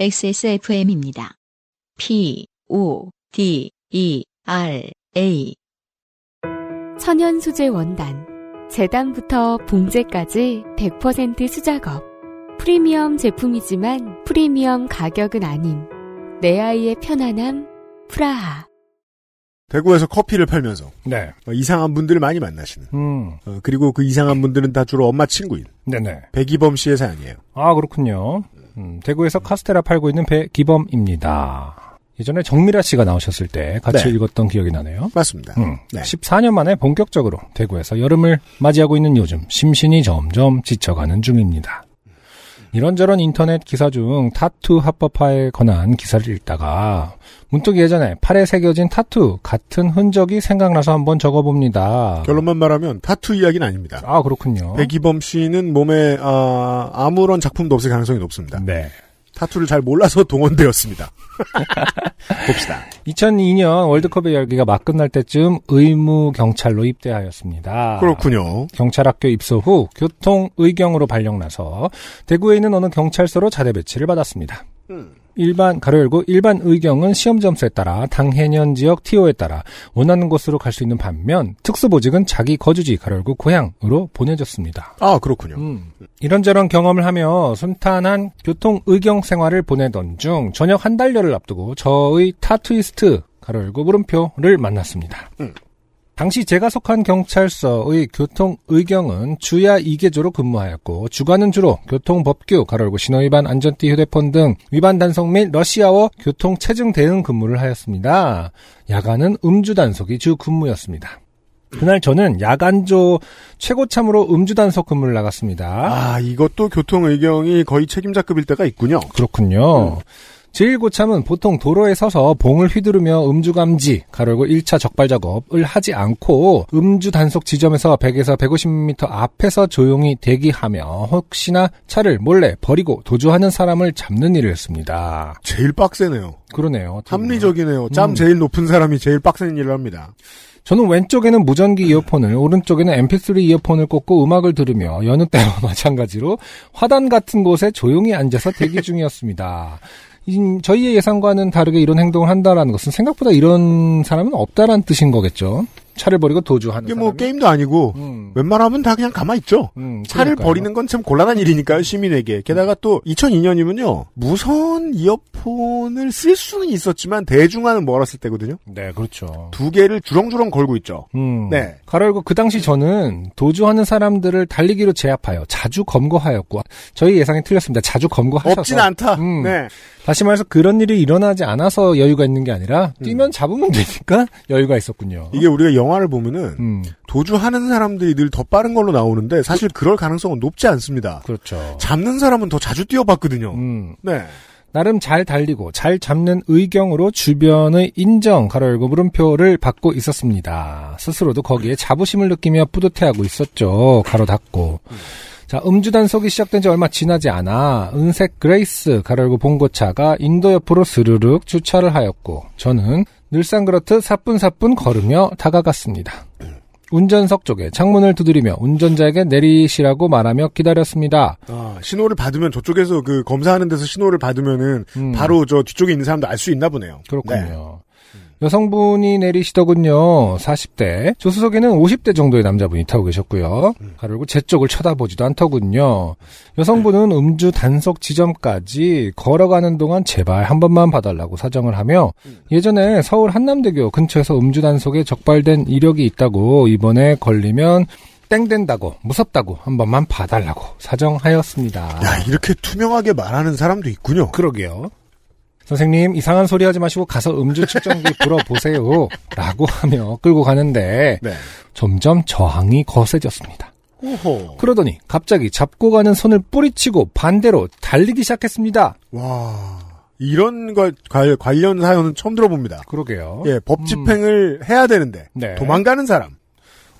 XSFM입니다. P, O, D, E, R, A. 천연 수제 원단. 재단부터 봉제까지 100% 수작업. 프리미엄 제품이지만 프리미엄 가격은 아닌 내 아이의 편안함 프라하. 대구에서 커피를 팔면서 네. 어, 이상한 분들을 많이 만나시는. 음. 어, 그리고 그 이상한 분들은 다 주로 엄마 친구인 네네. 백이범 씨의 사연이에요. 아, 그렇군요. 음, 대구에서 카스테라 팔고 있는 배기범입니다. 예전에 정미라 씨가 나오셨을 때 같이 네. 읽었던 기억이 나네요. 맞습니다. 음, 네. 14년 만에 본격적으로 대구에서 여름을 맞이하고 있는 요즘 심신이 점점 지쳐가는 중입니다. 이런저런 인터넷 기사 중 타투 합법화에 관한 기사를 읽다가 문득 예전에 팔에 새겨진 타투 같은 흔적이 생각나서 한번 적어봅니다. 결론만 말하면 타투 이야기는 아닙니다. 아 그렇군요. 배기범 씨는 몸에 아, 아무런 작품도 없을 가능성이 높습니다. 네. 타투를 잘 몰라서 동원되었습니다. 봅시다. 2002년 월드컵의 열기가 막 끝날 때쯤 의무 경찰로 입대하였습니다. 그렇군요. 경찰학교 입소 후 교통 의경으로 발령나서 대구에 있는 어느 경찰서로 자대 배치를 받았습니다. 음. 일반 가로 열고 일반 의경은 시험 점수에 따라 당 해년 지역 TO에 따라 원하는 곳으로 갈 수 있는 반면 특수보직은 자기 거주지 가로 열고 고향으로 보내졌습니다. 아 그렇군요. 음, 이런저런 경험을 하며 순탄한 교통 의경 생활을 보내던 중 저녁 한 달여를 앞두고 저의 타투이스트 가로 열고 물음표를 만났습니다. 음. 당시 제가 속한 경찰서의 교통 의경은 주야 2개조로 근무하였고 주간은 주로 교통법규 가로 열고 신호위반 안전띠 휴대폰 등 위반 단속 및 러시아워 교통 체증 대응 근무를 하였습니다. 야간은 음주 단속이 주 근무였습니다. 그날 저는 야간조 최고참으로 음주 단속 근무를 나갔습니다. 아 이것도 교통 의경이 거의 책임자급일 때가 있군요. 그렇군요. 제1고참은 보통 도로에 서서 봉을 휘두르며 음주 감지, 가로고 1차 적발 작업을 하지 않고 음주 단속 지점에서 100에서 150m 앞에서 조용히 대기하며 혹시나 차를 몰래 버리고 도주하는 사람을 잡는 일을 했습니다. 제일 빡세네요. 그러네요. 합리적이네요. 짬 음. 제일 높은 사람이 제일 빡센 일을 합니다. 저는 왼쪽에는 무전기 이어폰을, 오른쪽에는 mp3 이어폰을 꽂고 음악을 들으며 여느 때와 마찬가지로 화단 같은 곳에 조용히 앉아서 대기 중이었습니다. 이- 저희의 예상과는 다르게 이런 행동을 한다라는 것은 생각보다 이런 사람은 없다라는 뜻인 거겠죠. 차를 버리고 도주하는 이게 뭐 사람이. 게임도 아니고 음, 웬만하면 다 그냥 가만히 있죠. 음, 차를. 버리는 건 참 곤란한 일이니까요, 시민에게. 게다가 또 2002년이면요, 무선 이어폰을 쓸 수는 있었지만 대중화는 멀었을 때거든요. 네, 그렇죠. 두 개를 주렁주렁 걸고 있죠. 음, 네. 가로 열고 그 당시 저는 도주하는 사람들을 달리기로 제압하여 자주 검거하였고 저희 예상이 틀렸습니다. 자주 검거하셔서 없진 않다. 음. 네. 다시 말해서 그런 일이 일어나지 않아서 여유가 있는 게 아니라 음. 뛰면 잡으면 되니까 여유가 있었군요. 이게 우리가 영화를 보면은 음, 도주하는 사람들이 늘 더 빠른 걸로 나오는데 사실 그럴 가능성은 높지 않습니다. 그렇죠. 잡는 사람은 더 자주 뛰어봤거든요. 음, 네. 나름 잘 달리고 잘 잡는 의경으로 주변의 인정 가로 열고 물음표를 받고 있었습니다. 스스로도 거기에 자부심을 느끼며 뿌듯해하고 있었죠. 가로 닫고. 자, 음주 단속이 시작된 지 얼마 지나지 않아 은색 그레이스 가로 열고 봉고차가 인도 옆으로 스르륵 주차를 하였고 저는 늘상 그렇듯 사뿐사뿐 걸으며 다가갔습니다. 운전석 쪽에 창문을 두드리며 운전자에게 내리시라고 말하며 기다렸습니다. 아, 신호를 받으면 저쪽에서 그 검사하는 데서 신호를 받으면은 음. 바로 저 뒤쪽에 있는 사람도 알 수 있나 보네요. 네. 그렇군요. 여성분이 내리시더군요. 40대. 조수석에는 50대 정도의 남자분이 타고 계셨고요. 가르고 제 쪽을 쳐다보지도 않더군요. 여성분은 음주 단속 지점까지 걸어가는 동안 제발 한 번만 봐달라고 사정을 하며 예전에 서울 한남대교 근처에서 음주 단속에 적발된 이력이 있다고 이번에 걸리면 땡된다고 무섭다고 한 번만 봐달라고 사정하였습니다. 야, 이렇게 투명하게 말하는 사람도 있군요. 그러게요. 선생님, 이상한 소리 하지 마시고 가서 음주 측정기 불어보세요. 라고 하며 끌고 가는데 네. 점점 저항이 거세졌습니다. 오호. 그러더니 갑자기 잡고 가는 손을 뿌리치고 반대로 달리기 시작했습니다. 와. 이런 거 관- 관련 사연은 처음 들어봅니다. 그러게요. 예, 법 집행을 해야 되는데 네. 도망가는 사람.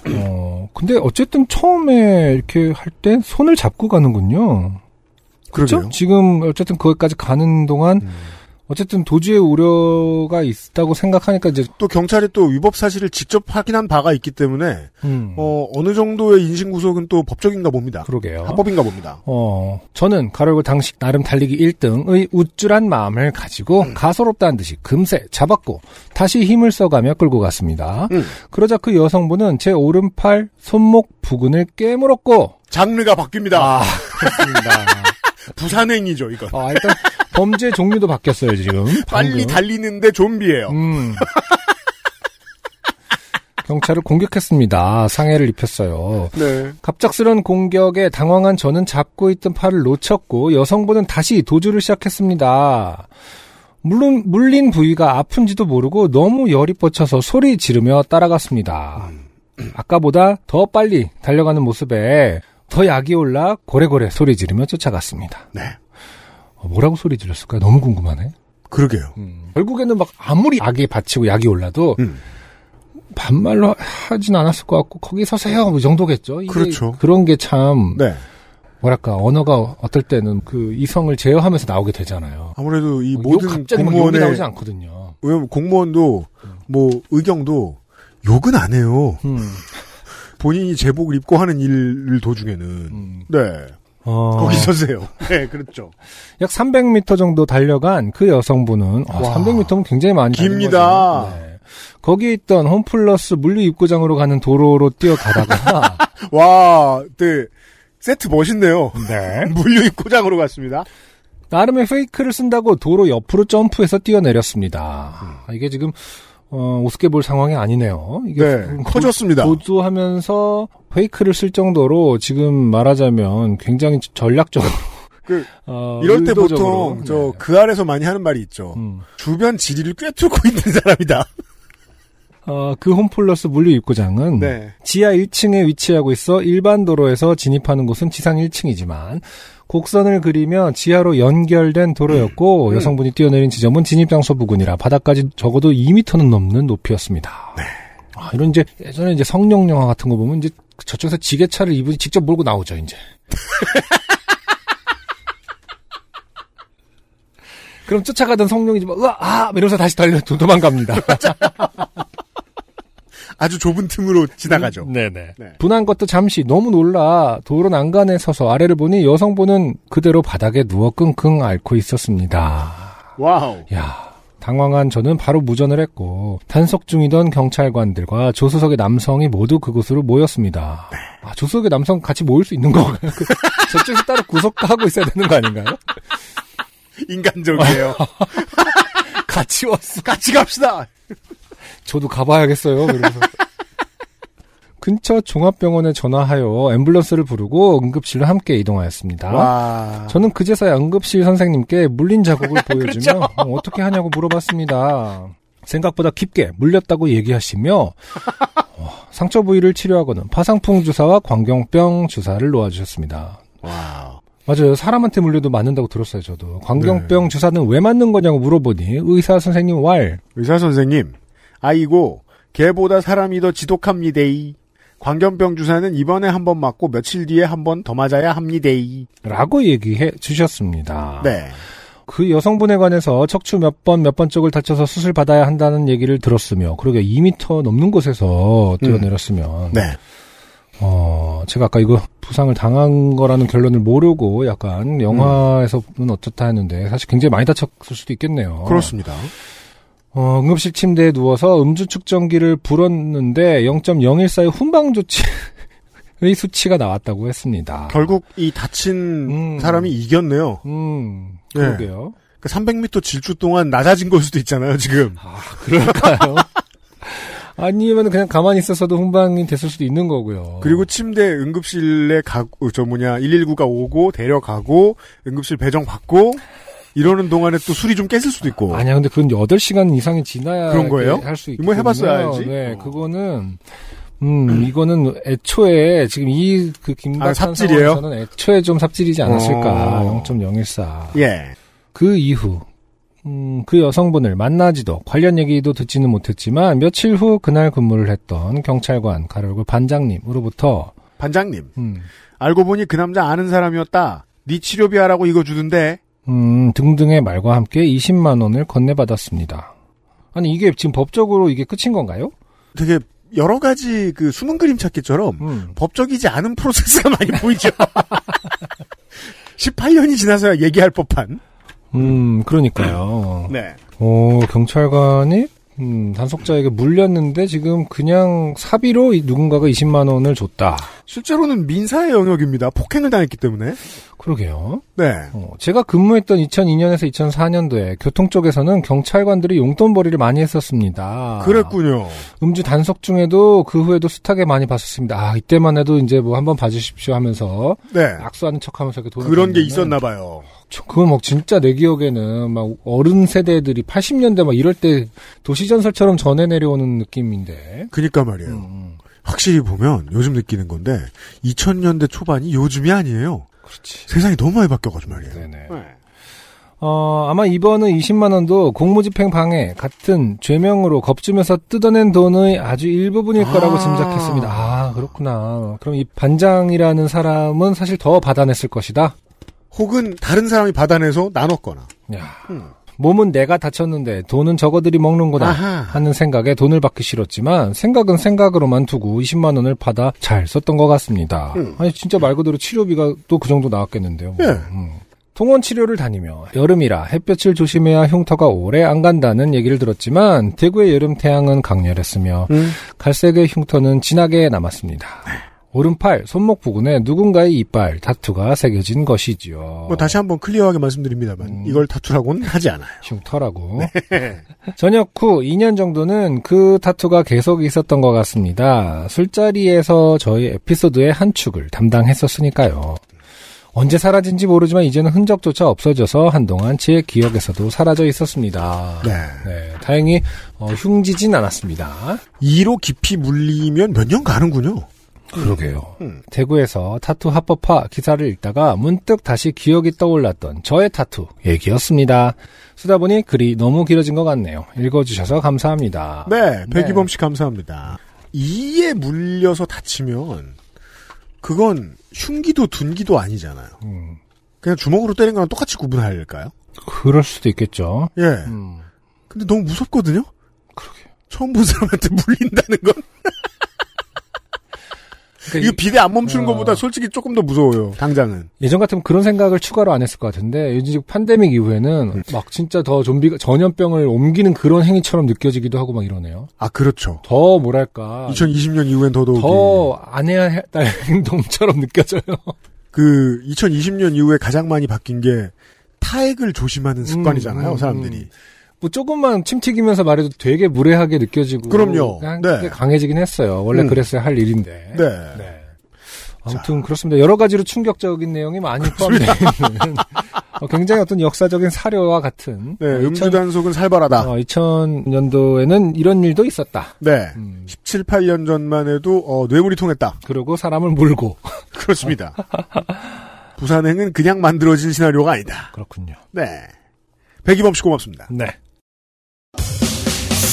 어, 근데 어쨌든 처음에 이렇게 할 때 손을 잡고 가는군요. 그렇죠? 지금 어쨌든 거기까지 가는 동안 음. 어쨌든 도주의 우려가 있다고 생각하니까 이제 또 경찰이 또 위법 사실을 직접 확인한 바가 있기 때문에 음, 어, 어느 정도의 인신 구속은 또 법적인가 봅니다. 그러게요. 합법인가 봅니다. 어, 저는 가로고 당시 나름 달리기 1등의 우쭐한 마음을 가지고 음. 가소롭다는 듯이 금세 잡았고 다시 힘을 써가며 끌고 갔습니다. 음. 그러자 그 여성분은 제 오른팔 손목 부근을 깨물었고 장르가 바뀝니다. 아, 그렇습니다. 부산행이죠, 이건. 아, 일단 범죄 종류도 바뀌었어요, 지금. 빨리 방금. 달리는데 좀비예요. 음. 경찰을 공격했습니다. 상해를 입혔어요. 네. 갑작스런 공격에 당황한 저는 잡고 있던 팔을 놓쳤고 여성분은 다시 도주를 시작했습니다. 물론 물린 부위가 아픈지도 모르고 너무 열이 뻗쳐서 소리 지르며 따라갔습니다. 아까보다 더 빨리 달려가는 모습에 더 약이 올라 고래고래 소리 지르며 쫓아갔습니다. 네. 어, 뭐라고 소리 지렀을까요? 너무 궁금하네. 그러게요. 결국에는 막 아무리 약에 받치고 약이 올라도 음. 반말로 하진 않았을 것 같고 거기 서세요 이 정도겠죠. 그렇죠. 그런 게참 네. 뭐랄까 언어가 어떨 때는 그 이성을 제어하면서 나오게 되잖아요. 아무래도 이뭐욕 모든 갑자기 공무원의 나오지 않거든요. 왜냐면 공무원도 뭐 의경도 욕은 안 해요. 음, 본인이 제복을 입고 하는 일 도중에는 음. 네 어, 거기 서 세요. 네 그렇죠. 약 300m 정도 달려간 그 여성분은 아, 와. 300m면 굉장히 많이 깁니다. 네. 거기에 있던 홈플러스 물류 입구장으로 가는 도로로 뛰어가다가 와, 네 세트 멋있네요. 네. 물류 입구장으로 갔습니다. 나름의 페이크를 쓴다고 도로 옆으로 점프해서 뛰어내렸습니다. 아, 이게 지금 어, 우습게 볼 상황이 아니네요. 이게 네, 도- 커졌습니다. 도주하면서 페이크를 쓸 정도로 지금 말하자면 굉장히 전략적으로 그 어, 이럴 때 의도적으로. 보통 저 네. 그 아래서 많이 하는 말이 있죠. 음. 주변 지리를 꿰뚫고 있는 사람이다. 어, 그 홈플러스 물류 입구장은 네. 지하 1층에 위치하고 있어 일반 도로에서 진입하는 곳은 지상 1층이지만 곡선을 그리며 지하로 연결된 도로였고 음. 여성분이 뛰어내린 지점은 진입 장소 부근이라 바닥까지 적어도 2m는 넘는 높이였습니다. 네. 아, 이런 이제 예전에 이제 성룡 영화 같은 거 보면 이제 저쪽에서 지게차를 이분이 직접 몰고 나오죠, 이제. 그럼 쫓아가던 성룡이 막, 으아, 아! 이러면서 다시 달려 도- 도망갑니다. 아주 좁은 틈으로 지나가죠. 네네. 네. 분한 것도 잠시 너무 놀라 도로 난간에 서서 아래를 보니 여성분은 그대로 바닥에 누워 끙끙 앓고 있었습니다. Wow. 야 당황한 저는 바로 무전을 했고 단속 중이던 경찰관들과 조수석의 남성이 모두 그곳으로 모였습니다. 아, 조수석의 남성 같이 모일 수 있는 건가요? 그 저쪽에서 따로 구속하고 있어야 되는 거 아닌가요? 인간적이에요. 같이 왔어. 같이 갑시다. 저도 가봐야겠어요. 그래서 근처 종합병원에 전화하여 앰뷸런스를 부르고 응급실로 함께 이동하였습니다. 와. 저는 그제서야 응급실 선생님께 물린 자국을 그렇죠. 보여주며 어, 어떻게 하냐고 물어봤습니다. 생각보다 깊게 물렸다고 얘기하시며 어, 상처 부위를 치료하고는 파상풍 주사와 광견병 주사를 놓아주셨습니다. Wow. 맞아요. 사람한테 물려도 맞는다고 들었어요, 저도. 광견병 네. 주사는 왜 맞는 거냐고 물어보니 의사 선생님 왈 의사 선생님, 아이고, 개보다 사람이 더 지독합니다이. 광견병 주사는 이번에 한 번 맞고 며칠 뒤에 한 번 더 맞아야 합니다이. 라고 얘기해 주셨습니다. 네. 그 여성분에 관해서 척추 몇 번 몇 번 쪽을 다쳐서 수술 받아야 한다는 얘기를 들었으며 그러게 2m 넘는 곳에서 뛰어내렸으면 네. 어 제가 아까 이거 부상을 당한 거라는 결론을 모르고 약간 영화에서는 어떻다 했는데 사실 굉장히 많이 다쳤을 수도 있겠네요. 그렇습니다. 어, 응급실 침대에 누워서 음주 측정기를 불었는데 0.014의 훈방 조치의 수치가 나왔다고 했습니다. 결국 이 다친 음. 사람이 이겼네요. 음 네. 그러게요. 그 300m 질주 동안 낮아진 걸 수도 있잖아요, 지금. 아, 그럴까요? 아니면 그냥 가만히 있었어도 훈방이 됐을 수도 있는 거고요. 그리고 침대 응급실에 가고, 저 뭐냐, 119가 오고, 데려가고, 응급실 배정 받고, 이러는 동안에 또 술이 좀 깼을 수도 있고. 아니야, 근데 그건 8시간 이상이 지나야 그런 거예요? 할 수 있고. 뭐 해봤어야 알지. 네, 어. 그거는 음, 이거는 애초에 지금 이그 아, 김박한 삽질이에요? 상황에서는 애초에 좀 삽질이지 않았을까. 어. 0.014. 예. 그 이후 음, 그 여성분을 만나지도 관련 얘기도 듣지는 못했지만 며칠 후 그날 근무를 했던 경찰관 가로고 반장님으로부터 반장님, 음, 알고 보니 그 남자 아는 사람이었다. 네 치료비 하라고 이거 주던데. 음, 등등의 말과 함께 20만 원을 건네받았습니다. 아니 이게 지금 법적으로 이게 끝인 건가요? 되게 여러 가지 그 숨은 그림 찾기처럼 음. 법적이지 않은 프로세스가 많이 보이죠. 18년이 지나서야 얘기할 법한. 음, 그러니까요. 네. 오, 경찰관이 음, 단속자에게 물렸는데 지금 그냥 사비로 이- 누군가가 20만 원을 줬다. 실제로는 민사의 영역입니다. 폭행을 당했기 때문에. 그러게요. 네. 어, 제가 근무했던 2002년에서 2004년도에 교통 쪽에서는 경찰관들이 용돈벌이를 많이 했었습니다. 그랬군요. 음주 단속 중에도 그 후에도 숱하게 많이 봤었습니다. 아, 이때만 해도 이제 뭐 한번 봐주십시오 하면서 네. 악수하는 척 하면서 이렇게 돈을 그런 게 있었나 봐요. 저- 그건 막 진짜 내 기억에는 막 어른 세대들이 80년대 막 이럴 때 도시전설처럼 전해 내려오는 느낌인데. 그니까 말이에요. 음, 확실히 보면 요즘 느끼는 건데 2000년대 초반이 요즘이 아니에요. 그렇지. 세상이 너무 많이 바뀌어가지고 말이에요. 네네. 네. 어, 아마 이번은 20만 원도 공무집행 방해 같은 죄명으로 겁주면서 뜯어낸 돈의 아주 일부분일 거라고 아. 짐작했습니다. 아, 그렇구나. 그럼 이 반장이라는 사람은 사실 더 받아냈을 것이다. 혹은 다른 사람이 받아내서 나눴거나. 야, 음. 몸은 내가 다쳤는데 돈은 저거들이 먹는구나 아하. 하는 생각에 돈을 받기 싫었지만 생각은 생각으로만 두고 20만 원을 받아 잘 썼던 것 같습니다. 음. 아니 진짜 말 그대로 치료비가 또 그 정도 나왔겠는데요. 뭐. 예. 음. 통원 치료를 다니며 여름이라 햇볕을 조심해야 흉터가 오래 안 간다는 얘기를 들었지만 대구의 여름 태양은 강렬했으며 음. 갈색의 흉터는 진하게 남았습니다. 오른팔, 손목 부근에 누군가의 이빨, 타투가 새겨진 것이지요. 뭐 다시 한번 클리어하게 말씀드립니다만 음. 이걸 타투라고는 하지 않아요. 흉터라고. 전역 후 2년 정도는 그 타투가 계속 있었던 것 같습니다. 술자리에서 저희 에피소드의 한 축을 담당했었으니까요. 언제 사라진지 모르지만 이제는 흔적조차 없어져서 한동안 제 기억에서도 사라져 있었습니다. 네. 네, 다행히 어, 흉지진 않았습니다. 2로 깊이 물리면 몇 년 가는군요. 그러게요. 음. 대구에서 타투 합법화 기사를 읽다가 문득 다시 기억이 떠올랐던 저의 타투 얘기였습니다. 쓰다 보니 글이 너무 길어진 것 같네요. 읽어주셔서 감사합니다. 네, 네. 백이범 씨 감사합니다. 2에 물려서 다치면 그건 흉기도 둔기도 아니잖아요. 음, 그냥 주먹으로 때린 거랑 똑같이 구분할까요? 그럴 수도 있겠죠. 예. 음, 근데 너무 무섭거든요? 그러게. 처음 본 사람한테 물린다는 건? 그러니까 이거 비대 안 멈추는 어. 것보다 솔직히 조금 더 무서워요, 당장은. 예전 같으면 그런 생각을 추가로 안 했을 것 같은데 요즘 팬데믹 이후에는 막 진짜 더 좀비가 전염병을 옮기는 그런 행위처럼 느껴지기도 하고 막 이러네요. 아, 그렇죠. 더 뭐랄까 2020년 이후엔 더더욱. 더안 해야 할 행동처럼 느껴져요. 그, 2020년 이후에 가장 많이 바뀐 게 타액을 조심하는 습관이잖아요, 음, 음, 사람들이. 음. 뭐 조금만 침 튀기면서 말해도 되게 무례하게 느껴지고 그럼요. 네. 강해지긴 했어요. 원래 음. 그랬어야 할 일인데. 네. 네. 아무튼 그렇습니다. 여러 가지로 충격적인 내용이 많이 포함되어 있는 어, 굉장히 어떤 역사적인 사료와 같은 네, 어, 음주 2000, 단속은 살벌하다. 어, 2000년도에는 이런 일도 있었다. 네. 음, 17, 8년 전만 해도, 어, 뇌물이 통했다. 그리고 사람을 물고 그렇습니다. 부산행은 그냥 만들어진 시나리오가 아니다. 그렇군요. 네. 백이범 씨 고맙습니다. 네.